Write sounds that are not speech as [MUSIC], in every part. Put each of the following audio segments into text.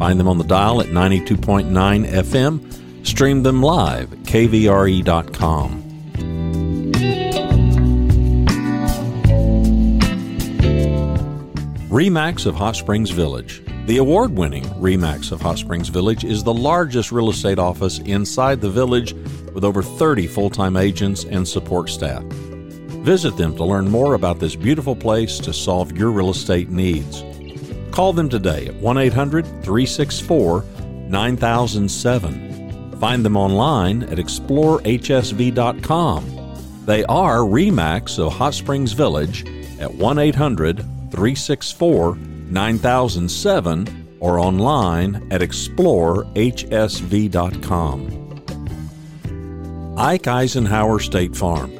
Find them on the dial at 92.9 FM. Stream them live at kvre.com. REMAX of Hot Springs Village. The award winning REMAX of Hot Springs Village is the largest real estate office inside the village with over 30 full time agents and support staff. Visit them to learn more about this beautiful place to solve your real estate needs. Call them today at 1 800 364 9007. Find them online at explorehsv.com. They are REMAX of Hot Springs Village at 1 800 364 9007 or online at explorehsv.com. Ike Eisenhower State Farm.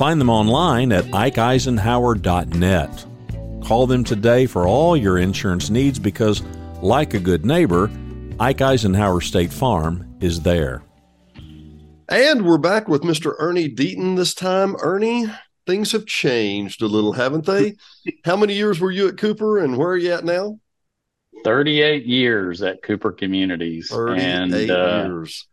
Find them online at ikeeisenhower.net. Call them today for all your insurance needs because, like a good neighbor, Ike Eisenhower State Farm is there. And we're back with Mr. Ernie Deaton this time. Ernie, things have changed a little, haven't they? [LAUGHS] How many years were you at Cooper and where are you at now? 38 years at Cooper Communities. 38 and, uh, years.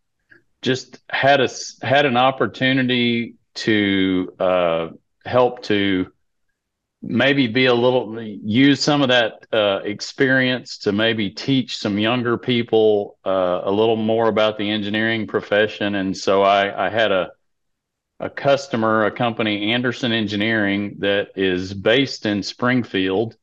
Just had a had an opportunity to uh, help to maybe be a little use some of that uh, experience to maybe teach some younger people uh, a little more about the engineering profession and so i, I had a a customer a company anderson engineering that is based in springfield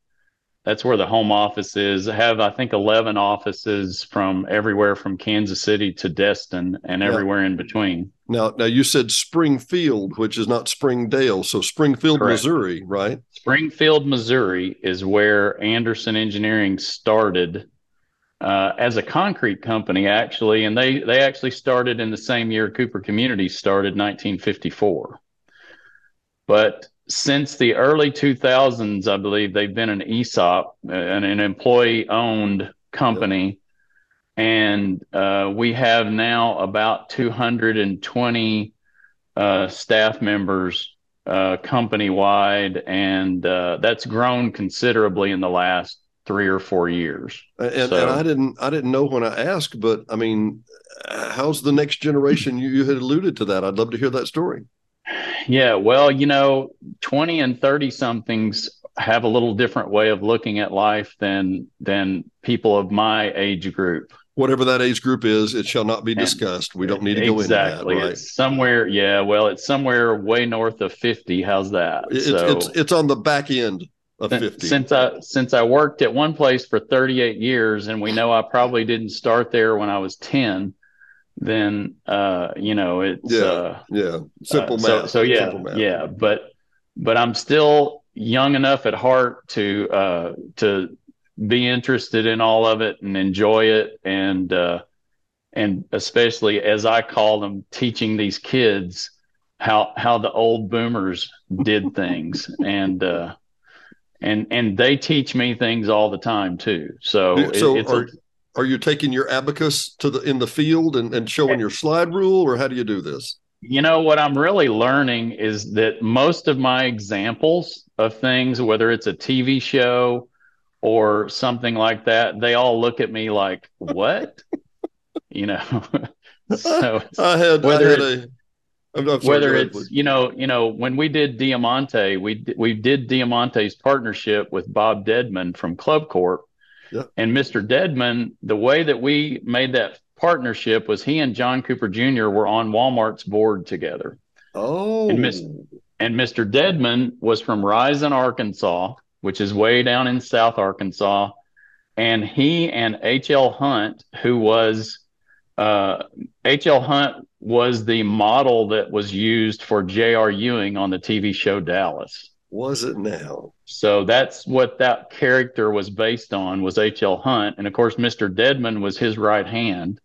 that's where the home office is. I have, I think, 11 offices from everywhere from Kansas City to Destin and everywhere yeah. in between. Now, now you said Springfield, which is not Springdale. So Springfield, Correct. Missouri, right? Springfield, Missouri is where Anderson Engineering started uh, as a concrete company, actually. And they, they actually started in the same year Cooper Communities started, 1954. But since the early 2000s, I believe they've been an ESOP, an, an employee owned company. Yep. And uh, we have now about 220 uh, staff members uh, company wide, and uh, that's grown considerably in the last three or four years. And, so, and, I didn't, I didn't know when I asked, but I mean, how's the next generation? You, you had alluded to that. I'd love to hear that story. Yeah, well, you know, 20 and 30 somethings have a little different way of looking at life than than people of my age group. Whatever that age group is, it shall not be discussed. We don't need to go exactly. into that. Right? It's somewhere, yeah. Well, it's somewhere way north of 50. How's that? It's so, it's, it's on the back end of 50. Since I since I worked at one place for 38 years, and we know I probably didn't start there when I was 10 then uh, you know it's yeah, uh, yeah, simple math. So, so yeah, yeah, but but I'm still young enough at heart to uh, to be interested in all of it and enjoy it, and uh, and especially as I call them, teaching these kids how how the old boomers did things, [LAUGHS] and uh, and and they teach me things all the time too. So, so it, are, a, are you taking your abacus to the in the field and, and showing your slide rule or how do you do this? You know what i'm really learning is that most of my examples of things whether it's a tv show or something like that they all look at me like what [LAUGHS] you know [LAUGHS] so i had whether I had a I'm not whether it's you know you know when we did Diamante we we did Diamante's partnership with Bob Dedman from Club Corp yeah. And Mr. Dedman, the way that we made that partnership was he and John Cooper Jr. were on Walmart's board together. Oh. And, Miss, and Mr. Dedman was from Rison, Arkansas, which is way down in South Arkansas. And he and H.L. Hunt, who was uh, H.L. Hunt was the model that was used for J.R. Ewing on the TV show Dallas. Was it now? So that's what that character was based on was H.L. Hunt, and of course, Mr. Dedman was his right hand.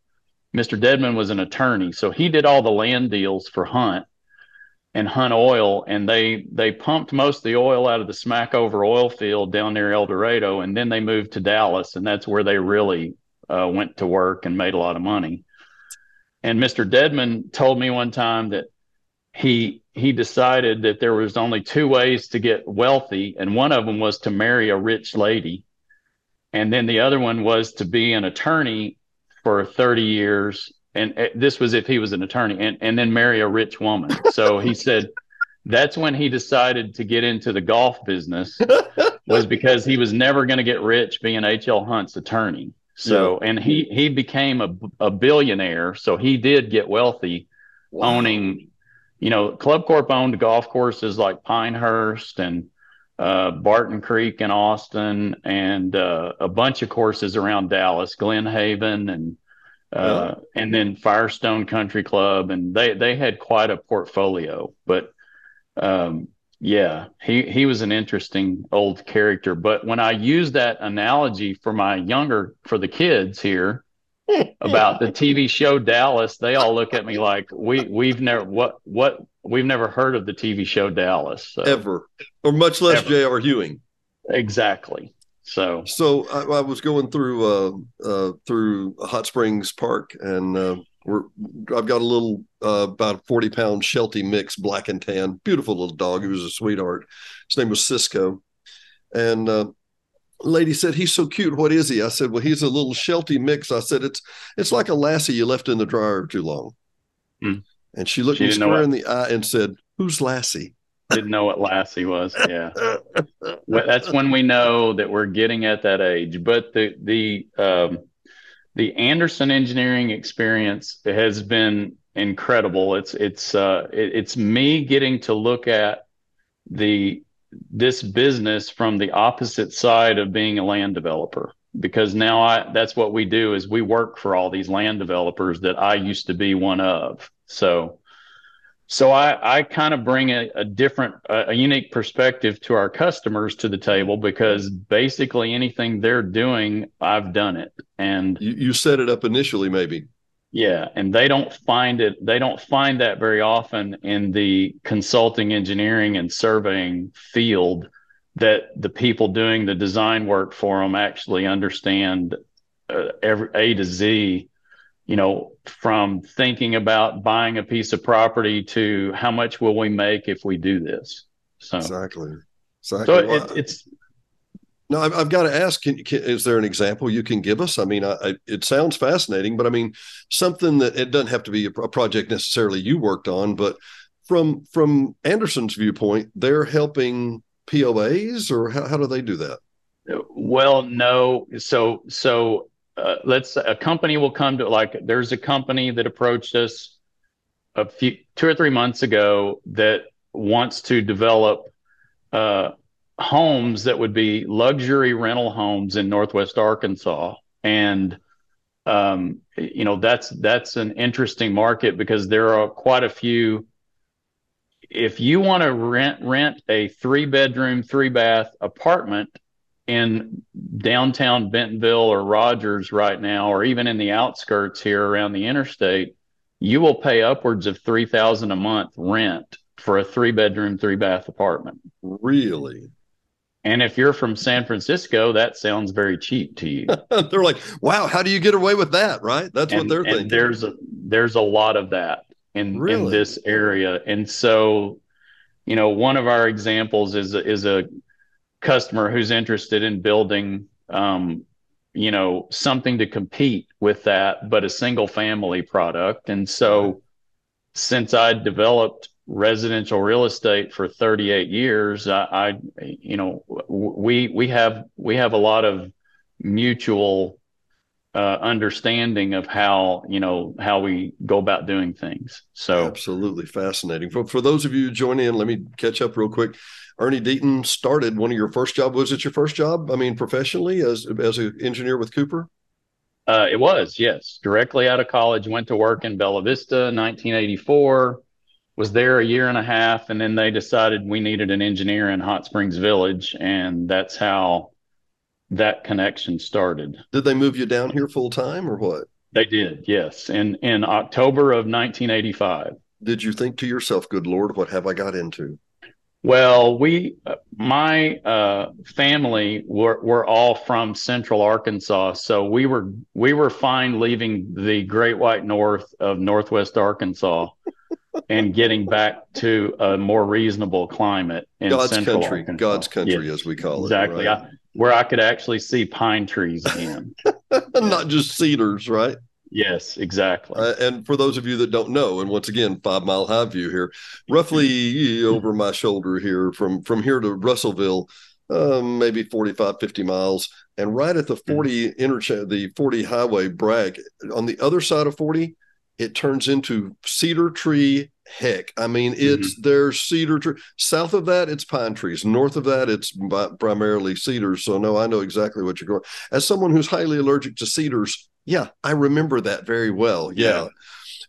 Mr. Dedman was an attorney, so he did all the land deals for Hunt and Hunt Oil, and they they pumped most of the oil out of the Smackover oil field down near El Dorado, and then they moved to Dallas, and that's where they really uh, went to work and made a lot of money. And Mr. Dedman told me one time that he he decided that there was only two ways to get wealthy, and one of them was to marry a rich lady, and then the other one was to be an attorney for 30 years. And uh, this was if he was an attorney, and, and then marry a rich woman. So he [LAUGHS] said that's when he decided to get into the golf business was because he was never going to get rich being HL Hunt's attorney. So, yeah. and he he became a, a billionaire. So he did get wealthy, wow. owning, you know, Club Corp owned golf courses like Pinehurst and uh, Barton Creek in Austin, and uh, a bunch of courses around Dallas, Glen Haven, and uh, yeah. and then Firestone Country Club, and they they had quite a portfolio. But um, yeah, he he was an interesting old character. But when I use that analogy for my younger for the kids here [LAUGHS] about the TV show Dallas, they all look at me like we we've never what what we've never heard of the TV show Dallas so. ever, or much less J.R. Ewing. Exactly. So so I, I was going through uh, uh, through Hot Springs Park and. Uh, we're I've got a little uh, about a 40 pound Sheltie mix, black and tan, beautiful little dog. He was a sweetheart. His name was Cisco. And uh, lady said, He's so cute. What is he? I said, Well, he's a little Sheltie mix. I said, It's it's like a lassie you left in the dryer too long. Mm. And she looked she me square in the eye and said, Who's Lassie? Didn't know what Lassie was. Yeah. That's when we know that we're getting at that age. But the the um, the Anderson engineering experience has been incredible. It's it's uh, it, it's me getting to look at the this business from the opposite side of being a land developer because now I that's what we do is we work for all these land developers that I used to be one of. So so I, I kind of bring a, a different, a, a, unique perspective to our customers to the table because basically anything they're doing, I've done it. And you, you set it up initially, maybe. Yeah. And they don't find it, they don't find that very often in the consulting, engineering, and surveying field that the people doing the design work for them actually understand uh, every A to Z you know, from thinking about buying a piece of property to how much will we make if we do this. So exactly, exactly. So it, it's. No, I've, I've got to ask. Can, can, is there an example you can give us? I mean, I, I, it sounds fascinating, but I mean, something that it doesn't have to be a project necessarily you worked on, but from from Anderson's viewpoint, they're helping POAs, or how, how do they do that? Well, no. So so uh, let's a company will come to like there's a company that approached us a few two or three months ago that wants to develop uh, homes that would be luxury rental homes in Northwest Arkansas, and um, you know that's that's an interesting market because there are quite a few. If you want to rent rent a three bedroom, three bath apartment in downtown Bentonville or Rogers right now, or even in the outskirts here around the interstate, you will pay upwards of three thousand a month rent for a three bedroom, three bath apartment. Really? And if you're from San Francisco, that sounds very cheap to you. [LAUGHS] they're like, "Wow, how do you get away with that?" Right? That's and, what they're thinking. There's a there's a lot of that in really? in this area, and so, you know, one of our examples is is a customer who's interested in building um, you know something to compete with that but a single family product and so since i developed residential real estate for 38 years I, I, you know we we have we have a lot of mutual uh, understanding of how you know how we go about doing things. So absolutely fascinating. For for those of you joining in, let me catch up real quick. Ernie Deaton started one of your first job. Was it your first job? I mean, professionally as as an engineer with Cooper. Uh, it was yes, directly out of college. Went to work in Bella Vista, 1984. Was there a year and a half, and then they decided we needed an engineer in Hot Springs Village, and that's how that connection started. Did they move you down here full time or what? They did, yes. In in October of 1985. Did you think to yourself, "Good Lord, what have I got into"? Well, we, my uh, family were were all from Central Arkansas, so we were we were fine leaving the Great White North of Northwest Arkansas [LAUGHS] and getting back to a more reasonable climate in God's Central country, Arkansas. God's country, yes, as we call exactly. it. Exactly. Right? where I could actually see pine trees again. [LAUGHS] Not just cedars, right? Yes, exactly. Uh, and for those of you that don't know, and once again, five mile high view here, roughly over my shoulder here from from here to Russellville, um, maybe 45, 50 miles. And right at the 40 interchange, the 40 highway Bragg, on the other side of 40, it turns into cedar tree heck. I mean, it's mm-hmm. there's cedar tree. South of that, it's pine trees. North of that, it's primarily cedars. So no, I know exactly what you're going. As someone who's highly allergic to cedars, yeah, I remember that very well. Yeah. yeah.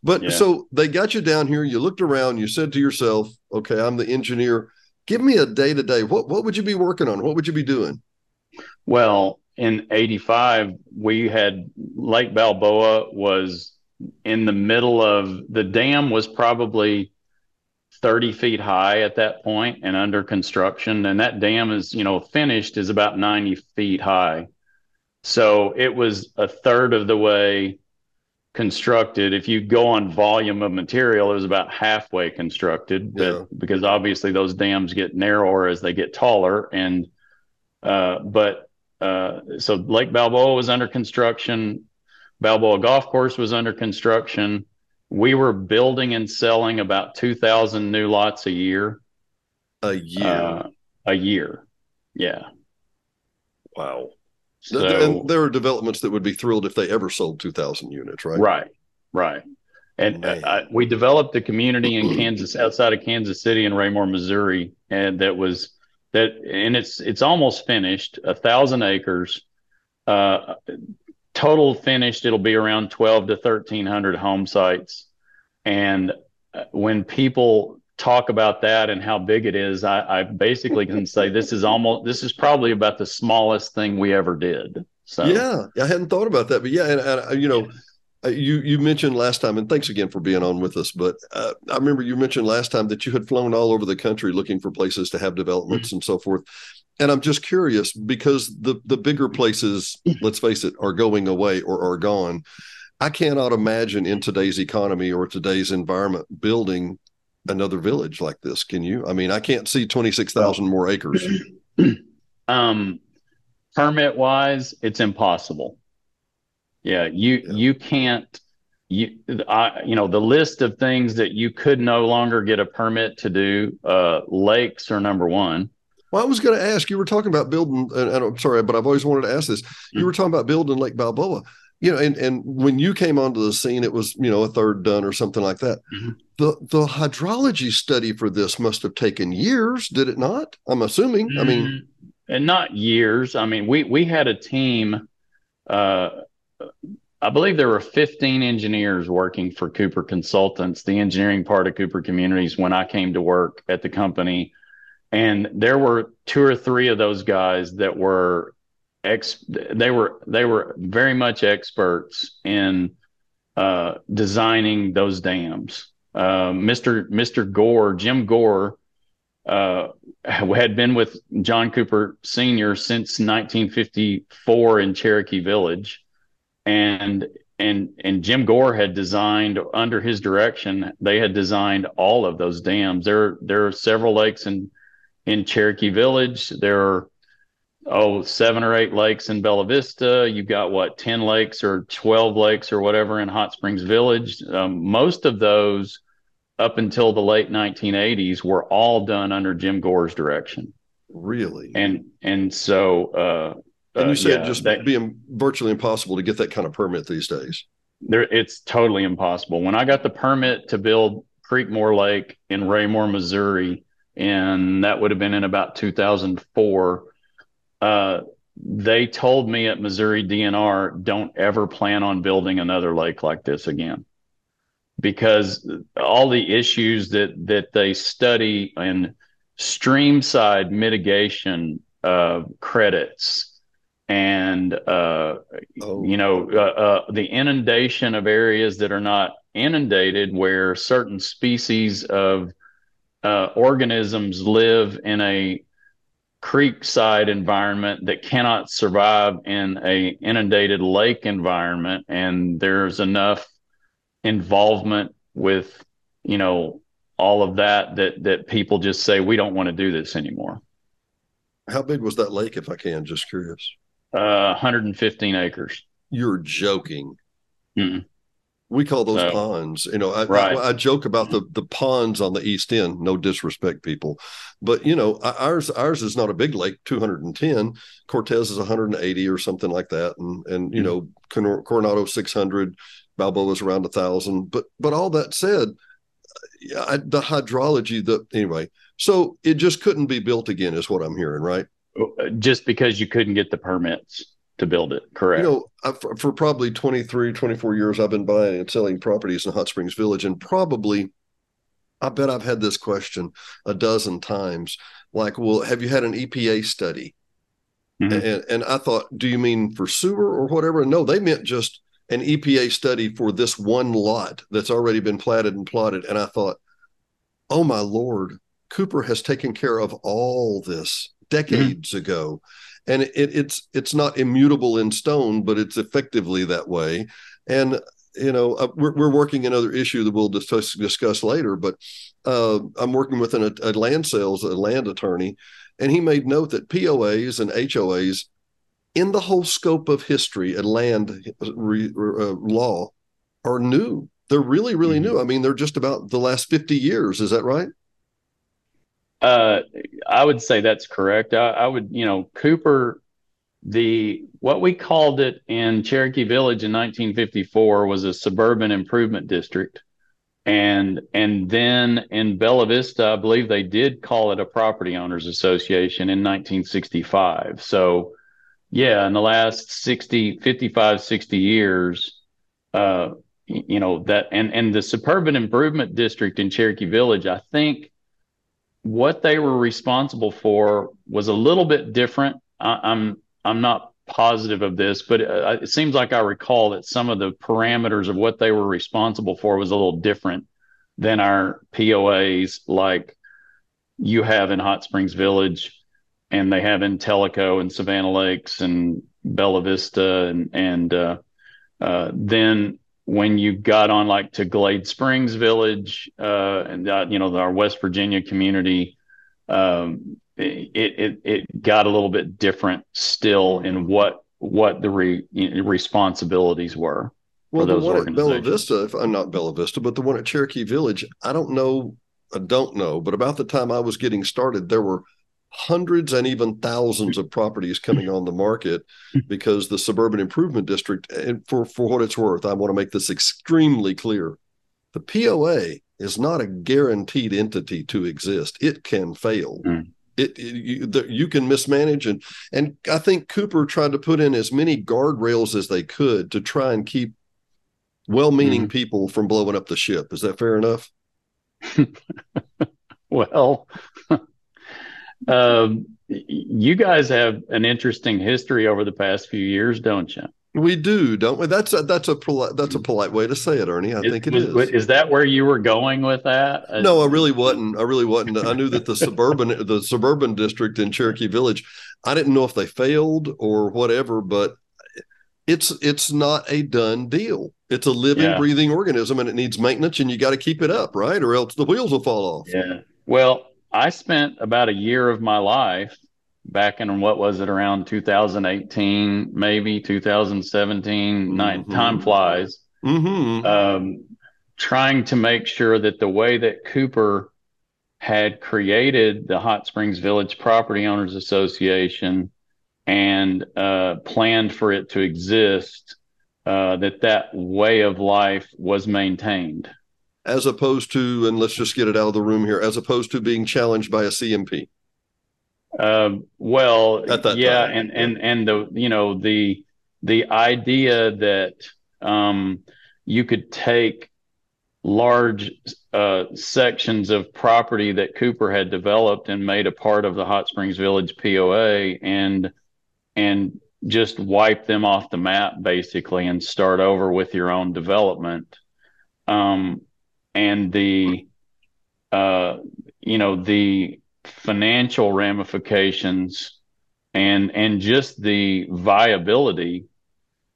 But yeah. so they got you down here. You looked around. You said to yourself, "Okay, I'm the engineer. Give me a day to day. What what would you be working on? What would you be doing?" Well, in '85, we had Lake Balboa was in the middle of the dam was probably 30 feet high at that point and under construction and that dam is you know finished is about 90 feet high so it was a third of the way constructed if you go on volume of material it was about halfway constructed yeah. because obviously those dams get narrower as they get taller and uh, but uh, so lake balboa was under construction Balboa Golf Course was under construction. We were building and selling about 2,000 new lots a year. A year. Uh, a year. Yeah. Wow. So, and there are developments that would be thrilled if they ever sold 2,000 units, right? Right. Right. And uh, we developed a community in Kansas, outside of Kansas City in Raymore, Missouri, and that was that, and it's it's almost finished, a thousand acres. Uh, total finished, it'll be around 12 to 1300 home sites. And uh, when people talk about that and how big it is, I, I basically can say this is almost, this is probably about the smallest thing we ever did. So, yeah, I hadn't thought about that, but yeah. And, and uh, you know, uh, you you mentioned last time, and thanks again for being on with us. But uh, I remember you mentioned last time that you had flown all over the country looking for places to have developments mm-hmm. and so forth and I'm just curious because the the bigger places, let's face it, are going away or are gone. I cannot imagine in today's economy or today's environment building another village like this. Can you? I mean, I can't see twenty six thousand more acres. [CLEARS THROAT] Um, permit wise, it's impossible. Yeah, you yeah. you can't. You, I, you know, the list of things that you could no longer get a permit to do. Uh, lakes are number one. Well, I was going to ask. You were talking about building, and, and, I'm sorry, but I've always wanted to ask this. You were talking about building Lake Balboa. You know, and and when you came onto the scene, it was you know a third done or something like that. Mm-hmm. The the hydrology study for this must have taken years, did it not? I'm assuming. Mm-hmm. I mean, mm, and not years. I mean, we we had a team. Uh, I believe there were 15 engineers working for Cooper Consultants, the engineering part of Cooper Communities, when I came to work at the company and there were two or three of those guys that were ex they were they were very much experts in uh, designing those dams uh, mr mr gore jim gore uh, had been with john cooper senior since 1954 in cherokee village and and and Jim Gore had designed under his direction. They had designed all of those dams. There there are several lakes in in Cherokee Village. There are oh seven or eight lakes in Bella Vista. You've got what ten lakes or twelve lakes or whatever in Hot Springs Village. Um, most of those, up until the late 1980s, were all done under Jim Gore's direction. Really, and and so uh, and you uh, said yeah, just that, being virtually impossible to get that kind of permit these days. There, it's totally impossible. When I got the permit to build Creekmoor Lake in Raymore, Missouri, and that would have been in about 2004. Uh, they told me at Missouri DNR, don't ever plan on building another lake like this again. Because all the issues that that they study and stream side mitigation uh, credits and uh, oh. you know uh, uh, the inundation of areas that are not inundated where certain species of uh, organisms live in a creekside environment that cannot survive in a inundated lake environment and there's enough involvement with you know all of that that that people just say we don't want to do this anymore. How big was that lake if i can just curious? Uh 115 acres. You're joking. Mm we call those no. ponds. You know, I, right. I, I, joke about the the ponds on the east end. No disrespect, people, but you know, ours ours is not a big lake, two hundred and ten. Cortez is one hundred and eighty or something like that, and and you mm-hmm. know, Coronado six hundred, Balboa is around a thousand. But but all that said, I, the hydrology, the anyway, so it just couldn't be built again, is what I'm hearing, right? Just because you couldn't get the permits to build it. Correct. You know, for, for probably 23, 24 years, I've been buying and selling properties in Hot Springs Village, and probably, I bet I've had this question a dozen times. Like, well, have you had an EPA study? Mm-hmm. And, and I thought, do you mean for sewer or whatever? No, they meant just an EPA study for this one lot that's already been platted and plotted. And I thought, oh my lord, Cooper has taken care of all this decades mm-hmm. ago and it, it's it's not immutable in stone, but it's effectively that way. And you know, uh, we're, we're working another issue that we'll discuss, discuss later. But uh, I'm working with an, a land sales, a land attorney, and he made note that POAs and HOAs, in the whole scope of history and land re, uh, law, are new. They're really, really mm-hmm. new. I mean, they're just about the last 50 years. Is that right? Uh, I would say that's correct. I, I, would, you know, Cooper, the what we called it in Cherokee Village in 1954 was a suburban improvement district, and and then in Bella Vista, I believe they did call it a property owners association in 1965. So, yeah, in the last 60, 55, 60 years, uh, you know that and and the suburban improvement district in Cherokee Village, I think what they were responsible for was a little bit different. I, I'm I'm not positive of this, but it, uh, it, seems like I recall that some of the parameters of what they were responsible for was a little different than our POAs, like you have in Hot Springs Village, and they have in Tellico and Savannah Lakes and Bella Vista, and and uh, uh, then when you got on like to Glade Springs Village uh, and uh, you know our West Virginia community, um, it, it it got a little bit different still in what what the re, responsibilities were. Well, the one at Bella Vista, if I'm not Bella Vista, but the one at Cherokee Village, I don't know, I don't know, but about the time I was getting started, there were hundreds and even thousands of properties coming on the market [LAUGHS] because the suburban improvement district and for for what it's worth i want to make this extremely clear. The poa is not a guaranteed entity to exist. It can fail. Mm. it, it you, the, you, can mismanage and and i think cooper tried to put in as many guardrails as they could to try and keep well-meaning mm. people from blowing up the ship. Is that fair enough? [LAUGHS] Well um, you guys have an interesting history over the past few years, don't you? We do, don't we? That's a, that's a polite that's a polite way to say it, Ernie. I think it was, is. Is that where you were going with that? No, I really wasn't. I really wasn't. I knew that the suburban [LAUGHS] the suburban district in Cherokee Village. I didn't know if they failed or whatever, but it's it's not a done deal. It's a living, yeah. breathing organism, and it needs maintenance, and you got to keep it up, right? Or else the wheels will fall off. Yeah. Well, I spent about a year of my life back in what was it around 2018, maybe 2017. Mm-hmm. Nine, time flies. Mm-hmm. Um, trying to make sure that the way that Cooper had created the Hot Springs Village Property Owners Association and uh, planned for it to exist, uh, that that way of life was maintained. As opposed to, and let's just get it out of the room here, as opposed to being challenged by a CMP. Um, well, yeah, time. and and and the you know the the idea that um, you could take large uh, sections of property that Cooper had developed and made a part of the Hot Springs Village POA and and just wipe them off the map basically and start over with your own development. Um, and the uh, you know the financial ramifications and and just the viability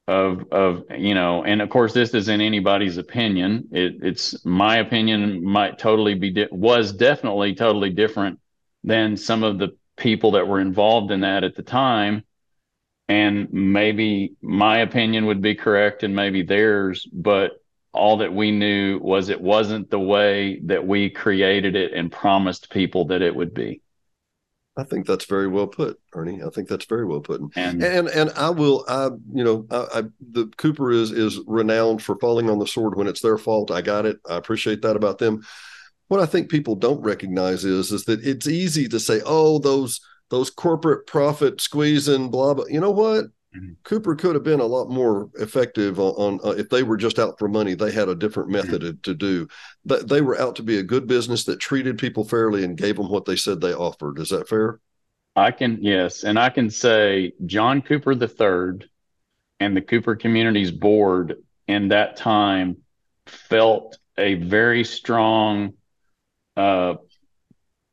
of of you know and of course this isn't anybody's opinion. It, it's my opinion might totally be di- was definitely totally different than some of the people that were involved in that at the time. And maybe my opinion would be correct and maybe theirs but all that we knew was it wasn't the way that we created it and promised people that it would be I think that's very well put, Ernie. I think that's very well put. And and, and I will, I you know, I, I, the Cooper is is renowned for falling on the sword when it's their fault. I got it. I appreciate that about them. What I think people don't recognize is is that it's easy to say, oh, those those corporate profit squeezing, blah blah. You know what? Mm-hmm. Cooper could have been a lot more effective on, on uh, if they were just out for money. They had a different mm-hmm. method mm-hmm. to do. But they were out to be a good business that treated people fairly and gave them what they said they offered. Is that fair? I can yes, and I can say John Cooper III and the Cooper Communities Board in that time felt a very strong uh,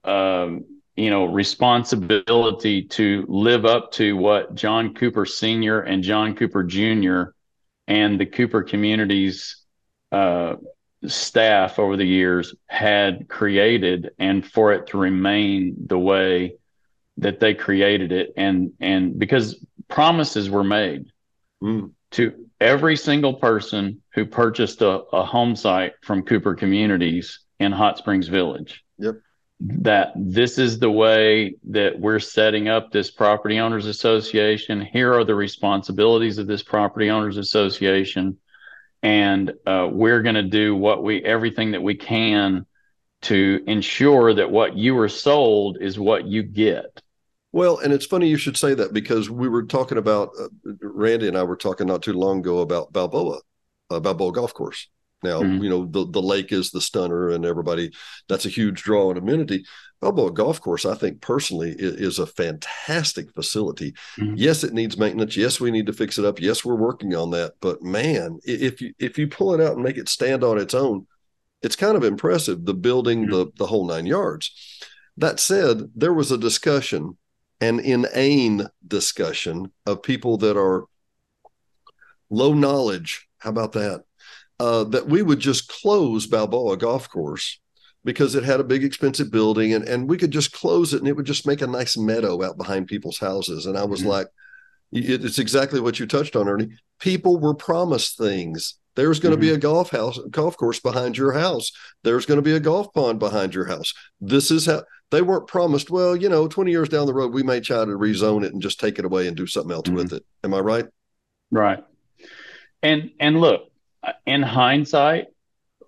uh, you know responsibility to live up to what John Cooper Sr. and John Cooper Jr. and the Cooper communities uh, staff over the years had created, and for it to remain the way that they created it, and and because promises were made mm. to every single person who purchased a, a home site from Cooper Communities in Hot Springs Village. Yep that this is the way that we're setting up this property owners association. Here are the responsibilities of this property owners association, and uh, we're going to do what we everything that we can to ensure that what you were sold is what you get. Well, and it's funny you should say that because we were talking about uh, Randy and I were talking not too long ago about Balboa, uh, Balboa Golf Course now, mm-hmm. you know, the, the lake is the stunner and everybody, that's a huge draw and amenity. Balboa Golf Course, I think personally, is, is a fantastic facility. Mm-hmm. Yes, it needs maintenance. Yes, we need to fix it up. Yes, we're working on that. But man, if you if you pull it out and make it stand on its own, it's kind of impressive. The building, mm-hmm. the the whole nine yards. That said, there was a discussion, an inane discussion of people that are low knowledge. How about that? Uh, that we would just close Balboa Golf Course because it had a big expensive building and, and we could just close it and it would just make a nice meadow out behind people's houses. And I was mm-hmm. like, it's exactly what you touched on, Ernie. People were promised things. There's going to mm-hmm. be a golf house, golf course behind your house. There's going to be a golf pond behind your house. This is how they weren't promised. Well, you know, 20 years down the road, we may try to rezone it and just take it away and do something else mm-hmm. with it. Am I right? Right. And and look, in hindsight,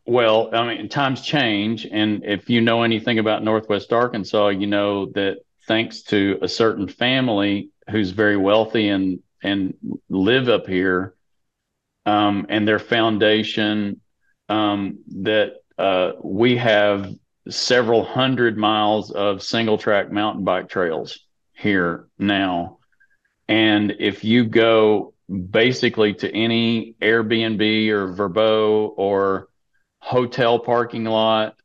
well, I mean, times change. And if you know anything about Northwest Arkansas, you know that thanks to a certain family who's very wealthy and, and live up here, um, and their foundation, um, that uh, we have several hundred miles of single track mountain bike trails here now. And if you go basically to any Airbnb or Vrbo or hotel parking lot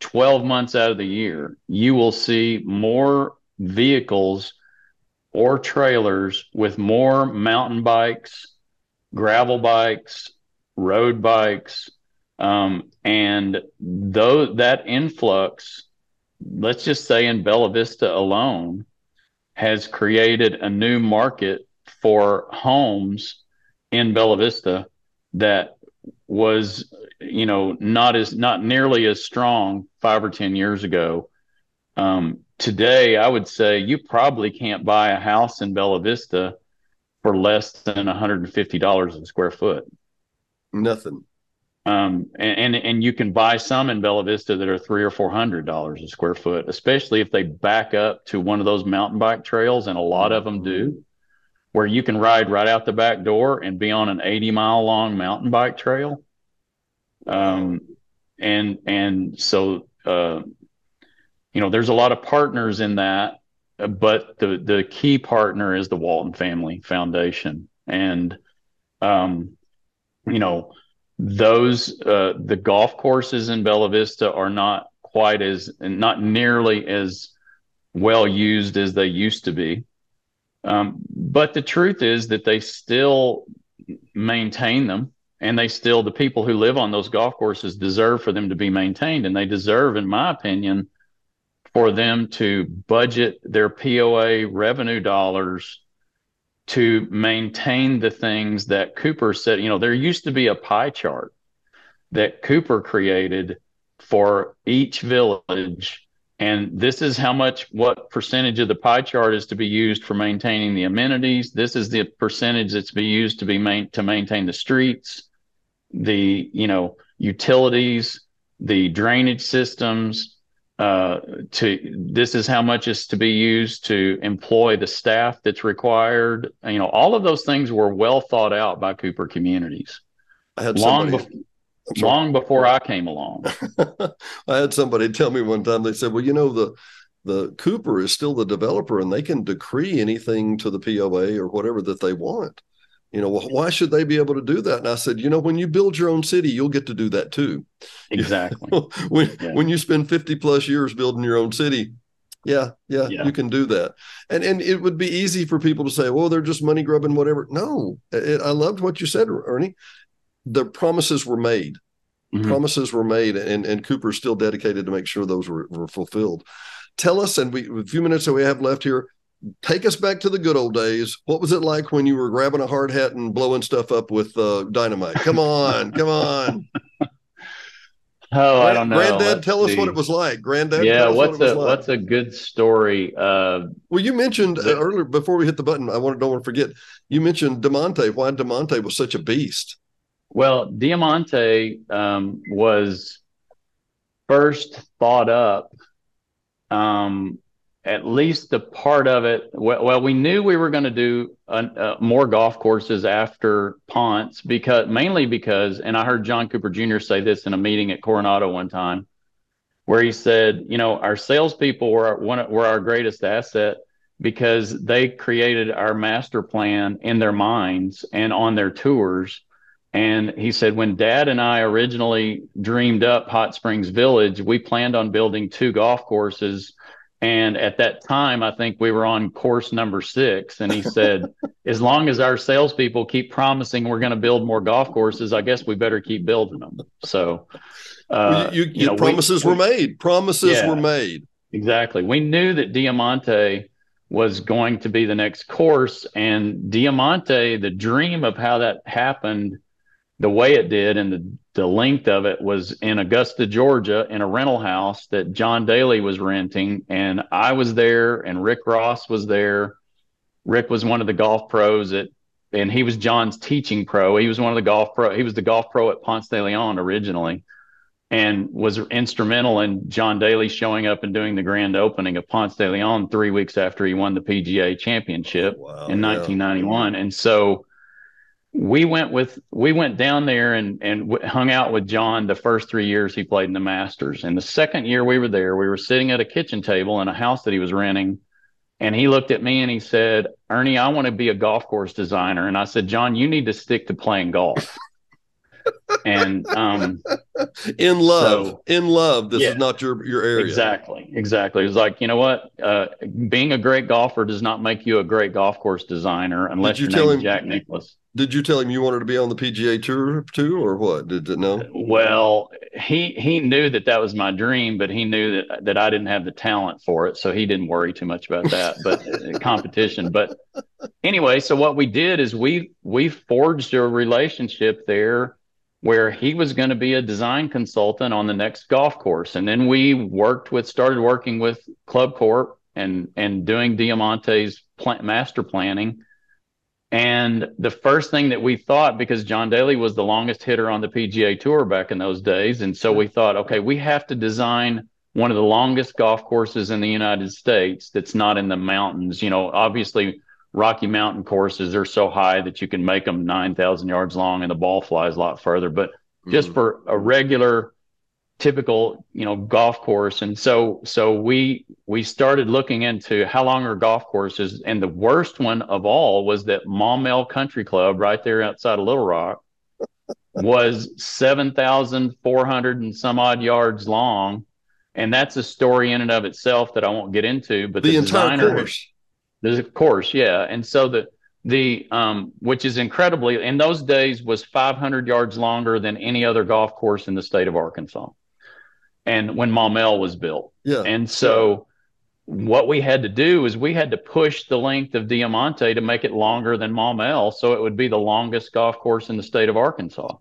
12 months out of the year, you will see more vehicles or trailers with more mountain bikes, gravel bikes, road bikes, um, and though that influx, let's just say in Bella Vista alone, has created a new market for homes in Bella Vista that was, you know, not as not nearly as strong five or ten years ago. Um, today, I would say you probably can't buy a house in Bella Vista for less than $150 a square foot. Nothing. Um, and, and, and you can buy some in Bella Vista that are three or four hundred dollars a square foot, especially if they back up to one of those mountain bike trails, and a lot of them do, where you can ride right out the back door and be on an eighty mile long mountain bike trail. Um, and and so uh, you know, there's a lot of partners in that, but the the key partner is the Walton Family Foundation, and um, you know those uh, the golf courses in Bella Vista are not quite as not nearly as well used as they used to be. Um, but the truth is that they still maintain them and they still the people who live on those golf courses deserve for them to be maintained and they deserve in my opinion for them to budget their POA revenue dollars to maintain the things that Cooper said. You know, there used to be a pie chart that Cooper created for each village. And this is how much, what percentage of the pie chart is to be used for maintaining the amenities. This is the percentage that's to be used to be main, to maintain the streets, the, you know, utilities, the drainage systems, uh, to this is how much is to be used to employ the staff that's required. You know, all of those things were well thought out by Cooper Communities. I had long, somebody, bef- long before I came along. [LAUGHS] I had somebody tell me one time. They said, "Well, you know the." The Cooper is still the developer, and they can decree anything to the POA or whatever that they want you know why should they be able to do that and i said you know when you build your own city you'll get to do that too [LAUGHS] exactly [LAUGHS] when yeah. when you spend 50 plus years building your own city yeah, yeah, yeah, you can do that. And and it would be easy for people to say, well, they're just money grubbing, whatever. No, it, I loved what you said, Ernie. The promises were made. Mm-hmm. Promises were made, and, and Cooper's still dedicated to make sure those were, were fulfilled. Tell us, and we a few minutes that we have left here, take us back to the good old days. What was it like when you were grabbing a hard hat and blowing stuff up with uh, dynamite? Come on, come on. [LAUGHS] Oh, I don't know. Granddad, Let's tell see. us what it was like. Granddad, yeah. What's what a like. what's a good story? Uh, well, you mentioned the, uh, earlier before we hit the button. I want to don't want to forget. You mentioned Diamante. Why Diamante was such a beast? Well, Diamante um, was first thought up um, at least the part of it. Well, well we knew we were going to do uh, more golf courses after Ponce because mainly because, and I heard John Cooper Jr. say this in a meeting at Coronado one time, where he said, you know, our salespeople were our, one were our greatest asset because they created our master plan in their minds and on their tours. And he said, when dad and I originally dreamed up Hot Springs Village, we planned on building two golf courses and at that time, I think we were on course number six. And he said, [LAUGHS] as long as our salespeople keep promising we're going to build more golf courses, I guess we better keep building them. So, uh, you, you, you know, promises we, were made. Promises yeah, were made. Exactly. We knew that Diamante was going to be the next course. And Diamante, the dream of how that happened, the way it did, and the the length of it was in Augusta, Georgia, in a rental house that John Daly was renting. And I was there, and Rick Ross was there. Rick was one of the golf pros at, and he was John's teaching pro. He was one of the golf pro. He was the golf pro at Ponce de Leon originally, and was instrumental in John Daly showing up and doing the grand opening of Ponce de Leon three weeks after he won the PGA Championship wow, in yeah. 1991. And so we went with we went down there and and w- hung out with John the first three years he played in the Masters. And the second year we were there, we were sitting at a kitchen table in a house that he was renting. And he looked at me and he said, Ernie, I want to be a golf course designer. And I said, John, you need to stick to playing golf. [LAUGHS] and um, in love, so, in love, this yeah, is not your your area. Exactly, exactly. It was like you know what, uh, being a great golfer does not make you a great golf course designer unless you your name Jack Nicklaus. Did you tell him you wanted to be on the PGA Tour too, or what? Did it know? Well, he he knew that that was my dream, but he knew that that I didn't have the talent for it, so he didn't worry too much about that. But uh, [LAUGHS] competition. But anyway, so what we did is we we forged a relationship there where he was going to be a design consultant on the next golf course. And then we worked with, started working with Club Corp and, and doing Diamante's plan, master planning. And the first thing that we thought, because John Daly was the longest hitter on the PGA Tour back in those days, and so we thought, okay, we have to design one of the longest golf courses in the United States that's not in the mountains. You know, obviously, Rocky Mountain courses are so high that you can make them 9,000 yards long and the ball flies a lot further. But mm-hmm. just for a regular, typical, you know, golf course. And so, so we, we started looking into how long are golf courses. And the worst one of all was that Maumelle Country Club right there outside of Little Rock was 7,400 and some odd yards long. And that's a story in and of itself that I won't get into. But the, the entire designer, course there's a course, yeah. And so the the um, which is incredibly in those days was 500 yards longer than any other golf course in the state of Arkansas. And when Maumelle was built, yeah. And so what we had to do is we had to push the length of Diamante to make it longer than Maumelle, so it would be the longest golf course in the state of Arkansas.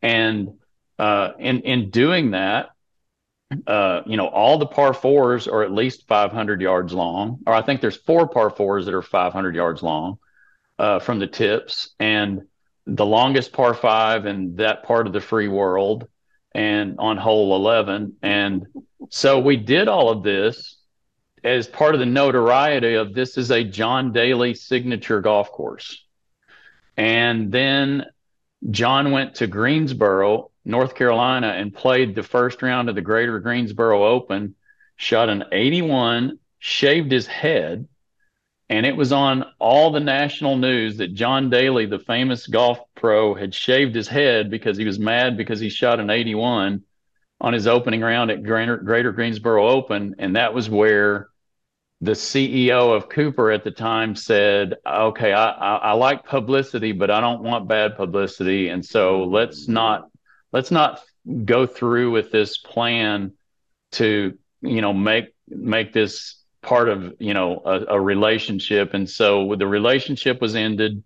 And uh, in in doing that, uh, you know, all the par fours are at least 500 yards long, or I think there's four par fours that are 500 yards long uh, from the tips, and the longest par five in that part of the free world, and on hole 11. And so we did all of this as part of the notoriety of this is a John Daly signature golf course. And then John went to Greensboro North Carolina and played the first round of the Greater Greensboro Open, shot an 81, shaved his head, and it was on all the national news that John Daly, the famous golf pro, had shaved his head because he was mad because he shot an 81 on his opening round at Greater, Greater Greensboro Open, and that was where the CEO of Cooper at the time said, "Okay, I, I, I like publicity, but I don't want bad publicity, and so let's not let's not go through with this plan to you know make make this part of you know a, a relationship. And so the relationship was ended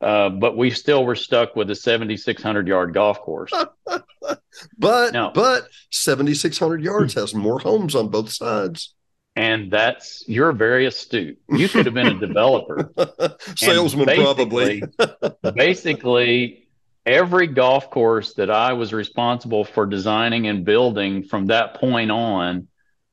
uh, but we still were stuck with a 7600 yard golf course. [LAUGHS] But now, but 7600 yards has more homes on both sides. And that's you're very astute. You could have been a [LAUGHS] developer. [LAUGHS] Salesman probably. basically every golf course that I was responsible for designing and building from that point on,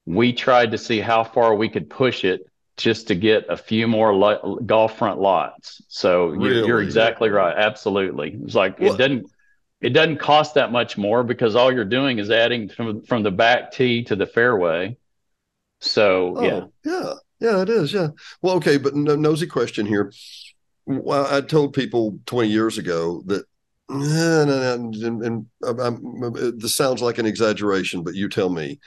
we tried to see how far we could push it just to get a few more lo- golf front lots. So really? you're, exactly right. Absolutely. It's like what? it doesn't it doesn't cost that much more because all you're doing is adding from from the back tee to the fairway. So oh, yeah, yeah, yeah, it is. Yeah. Well, okay, but no, nosy question here. Well, I told people 20 years ago that and, and, and, and I'm, this sounds like an exaggeration, but you tell me.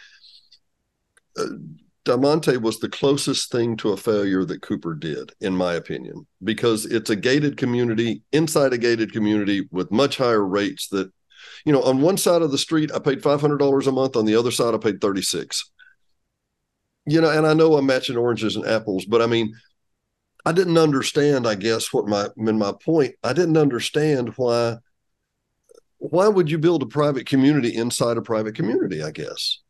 Diamante was the closest thing to a failure that Cooper did, in my opinion, because it's a gated community inside a gated community with much higher rates. That, you know, on one side of the street, I paid five hundred dollars a month. On the other side, I paid thirty six. You know, and I know I'm matching oranges and apples, but I mean, I didn't understand. I guess what my in my point, I didn't understand why why would you build a private community inside a private community? I guess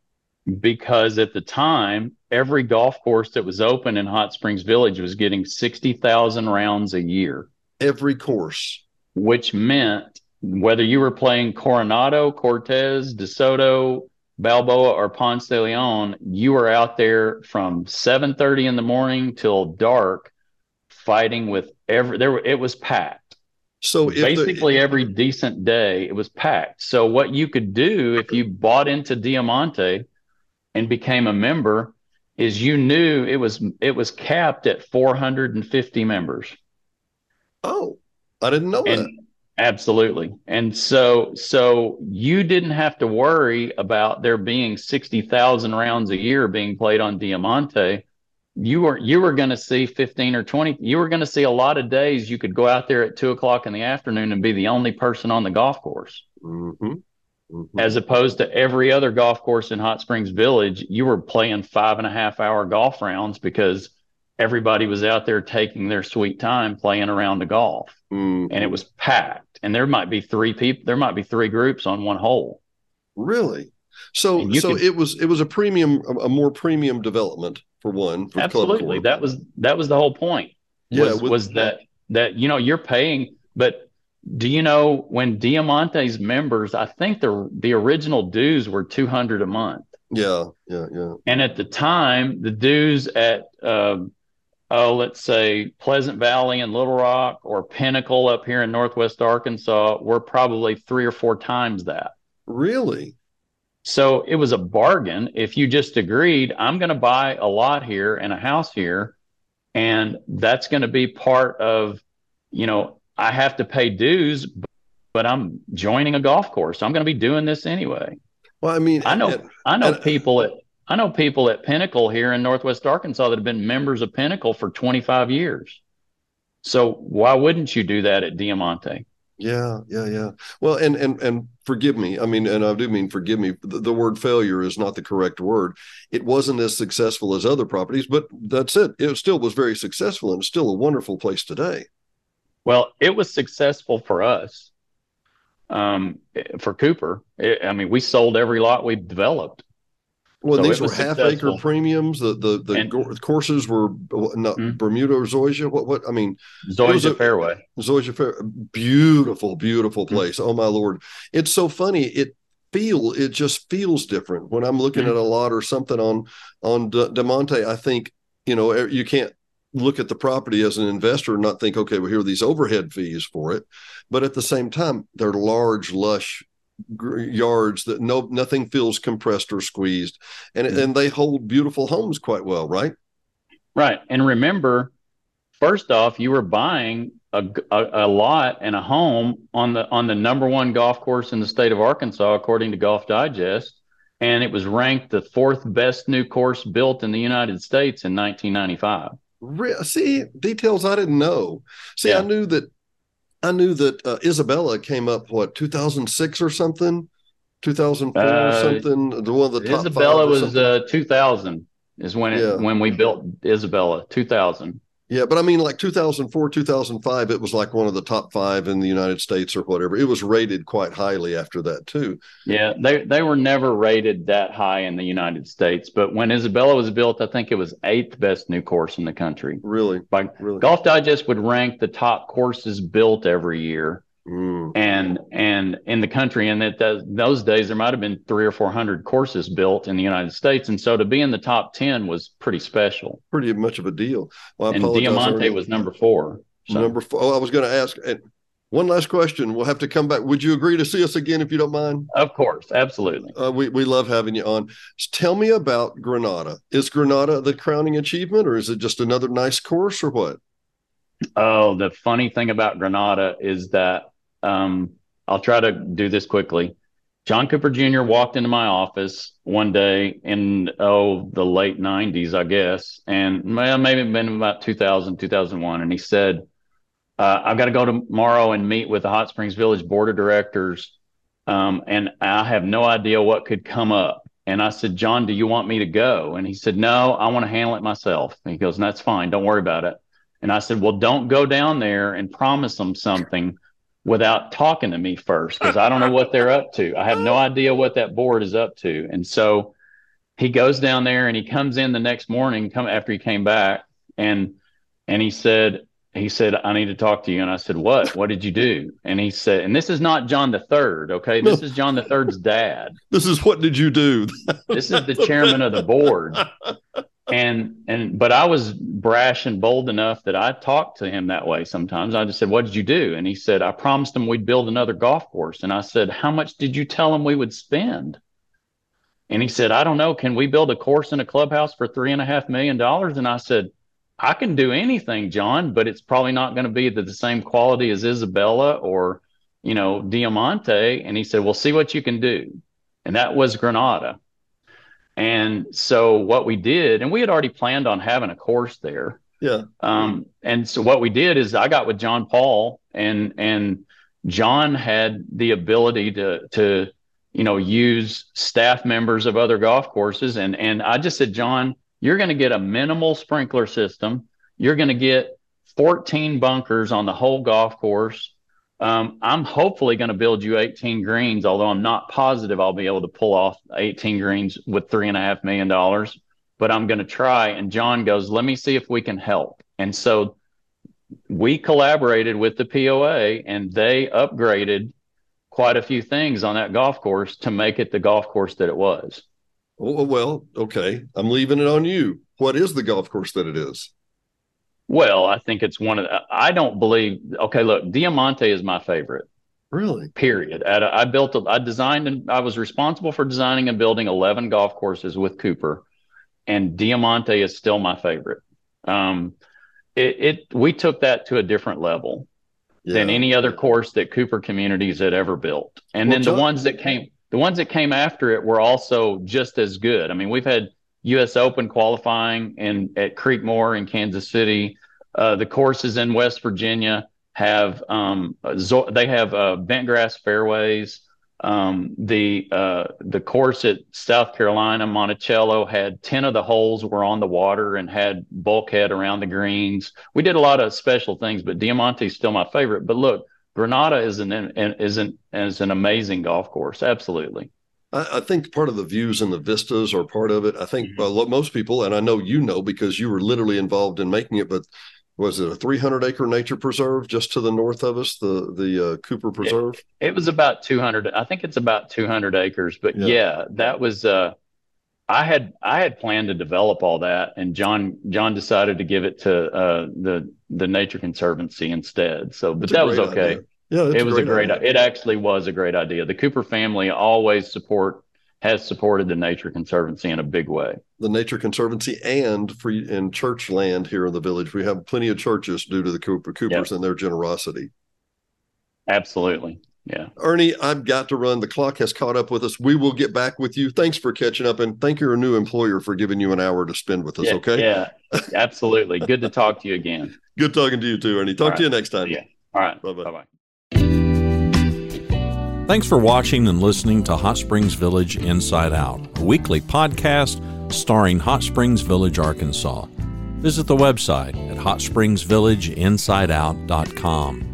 because at the time, every golf course that was open in Hot Springs Village was getting sixty thousand rounds a year. Every course, which meant whether you were playing Coronado, Cortez, DeSoto, Balboa, or Ponce de Leon, you were out there from seven thirty in the morning till dark, fighting with every. There, it was packed. So basically, the, every decent day it was packed. So what you could do if you bought into Diamante and became a member is you knew it was it was capped at 450 members. Oh, I didn't know and, that. Absolutely. And so so you didn't have to worry about there being 60,000 rounds a year being played on Diamante you were you were going to see 15 or 20 you were going to see a lot of days you could go out there at two o'clock in the afternoon and be the only person on the golf course mm-hmm. Mm-hmm. as opposed to every other golf course in hot springs village you were playing five and a half hour golf rounds because everybody was out there taking their sweet time playing around the golf mm-hmm. and it was packed and there might be three people, there might be three groups on one hole. Really? So so could, it was it was a premium, a more premium development for one. For absolutely, that was that was the whole point. Was, yeah, with, was that that you know you're paying, but do you know when Diamante's members? I think the the original dues were two hundred a month. Yeah, yeah, yeah. And at the time, the dues at uh, oh, let's say Pleasant Valley and Little Rock or Pinnacle up here in Northwest Arkansas were probably three or four times that. Really? So it was a bargain if you just agreed, I'm going to buy a lot here and a house here, and that's going to be part of, you know, I have to pay dues, but I'm joining a golf course. I'm going to be doing this anyway. Well, I mean, I know, and, I know and, uh, people at, I know people at Pinnacle here in Northwest Arkansas that have been members of Pinnacle for 25 years. So why wouldn't you do that at Diamante? Yeah, yeah, yeah. Well, and and and forgive me. I mean, and I do mean forgive me. The, the, word failure is not the correct word. It wasn't as successful as other properties, but that's it. It still was very successful and still a wonderful place today. Well, it was successful for us. Um, for Cooper, it, I mean, we sold every lot we developed. Well, so these were half successful. acre premiums. The the the and, courses were not mm-hmm. Bermuda or Zoysia. What what I mean, Zoysia a, Fairway. Zoysia Fairway, beautiful, beautiful mm-hmm. place. Mm-hmm. Oh my lord, it's so funny. It feel it just feels different when I'm looking mm-hmm. at a lot or something on on De, Diamante. I think you know you can't look at the property as an investor and not think, okay, well here are these overhead fees for it, but at the same time they're large, lush yards that no nothing feels compressed or squeezed. And mm-hmm. and they hold beautiful homes quite well right? Right. And remember first off you were buying a, a, a, lot and a home on the on the number one golf course in the state of arkansas according to golf digest. And it was ranked the fourth best new course built in the united states in 1995 see details i didn't know see yeah. i knew that I knew that uh, Isabella came up what 2006 or something, 2004 uh, or something. The one of the top Isabella was uh, 2000 is when it yeah. when we built Isabella 2000. Yeah, but I mean, like 2004, 2005, it was like one of the top five in the United States or whatever. It was rated quite highly after that too. Yeah, they they were never rated that high in the United States, but when Isabella was built, I think it was eighth best new course in the country. Really? By really? Golf Digest would rank the top courses built every year. Mm. And and in the country, and that those days there might have been three or four hundred courses built in the United States, and so to be in the top ten was pretty special. Pretty much of a deal. Well, and Diamante was number four. So. Number four. Oh, I was going to ask. One last question. We'll have to come back. Would you agree to see us again if you don't mind? Of course, absolutely. Uh, we we love having you on. Tell me about Granada. Is Granada the crowning achievement, or is it just another nice course, or what? Oh, the funny thing about Granada is that um, I'll try to do this quickly. John Cooper Jr. walked into my office one day in oh the late 90s, I guess, and well, maybe been about 2000, 2001, and he said, uh, "I've got to go tomorrow and meet with the Hot Springs Village board of directors, um, and I have no idea what could come up." And I said, "John, do you want me to go?" And he said, "No, I want to handle it myself." And he goes, "That's fine. Don't worry about it." And I said, "Well, don't go down there and promise them something." Without talking to me first because I don't know what they're up to. I have no idea what that board is up to. And so he goes down there and he comes in the next morning, come after he came back, and and he said, he said, I need to talk to you. And I said, What? What did you do? And he said, and this is not John the Third, okay? This no. is John the Third's dad. [LAUGHS] This is what did you do? this is the [LAUGHS] chairman of the board and and but I was brash and bold enough that I talked to him that way sometimes. I just said, "What did you do?" And he said, "I promised him we'd build another golf course." And I said, "How much did you tell him we would spend?" And he said, "I don't know. Can we build a course in a clubhouse for three and a half million dollars?" And I said, "I can do anything, John, but it's probably not going to be the, the same quality as Isabella or you know Diamante." And he said, "Well, see what you can do." And that was Granada. And so what we did, and we had already planned on having a course there. Yeah. Um, and so what we did is I got with John Paul and and John had the ability to to you know use staff members of other golf courses and and I just said John you're going to get a minimal sprinkler system you're going to get 14 bunkers on the whole golf course Um, I'm hopefully going to build you 18 greens, although I'm not positive I'll be able to pull off 18 greens with three and a half million dollars. But I'm going to try. And John goes, "Let me see if we can help." And so we collaborated with the POA, and they upgraded quite a few things on that golf course to make it the golf course that it was. Oh, well, okay. I'm leaving it on you. What is the golf course that it is? Well, I think it's one of the, I don't believe, okay, look, Diamante is my favorite. Really? Period. A, I built, a, I designed, and I was responsible for designing and building 11 golf courses with Cooper, and Diamante is still my favorite. Um, it, it we took that to a different level yeah. than any other course that Cooper Communities had ever built. And well, then the ones that came, the ones that came after it were also just as good. I mean, we've had U.S. Open qualifying and at Creekmoor in Kansas City. Uh, the courses in West Virginia have um, they have uh, bentgrass fairways. Um, the uh, the course at South Carolina Monticello had ten of the holes were on the water and had bulkhead around the greens. We did a lot of special things, but Diamante is still my favorite. But look, Granada is an is an is an amazing golf course. Absolutely. I, think part of the views and the vistas are part of it. I think mm-hmm. uh, most people, and I know you know because you were literally involved in making it, but was it a 300 acre nature preserve just to the north of us, the the uh, Cooper Preserve? It, it, was about 200. I think it's about 200 acres, but yeah, yeah that was. Uh, I had I had planned to develop all that, and John John decided to give it to uh, the the Nature Conservancy instead. So, but that was okay. Idea. Yeah, it was a great. Idea. It actually was a great idea. The Cooper family always support has supported the Nature Conservancy in a big way. The Nature Conservancy and free in church land here in the village, we have plenty of churches due to the Cooper Coopers yep. and their generosity. Absolutely. Yeah. Ernie, I've got to run. The clock has caught up with us. We will get back with you. Thanks for catching up and thank your new employer for giving you an hour to spend with us. Yeah, okay. Yeah, absolutely. Good to talk to you again. [LAUGHS] Good talking to you too, Ernie. Talk to you next time. Yeah. All right. Bye bye. Thanks for watching and listening to Hot Springs Village Inside Out, a weekly podcast starring Hot Springs Village, Arkansas. Visit the website at hotspringsvillageinsideout.com.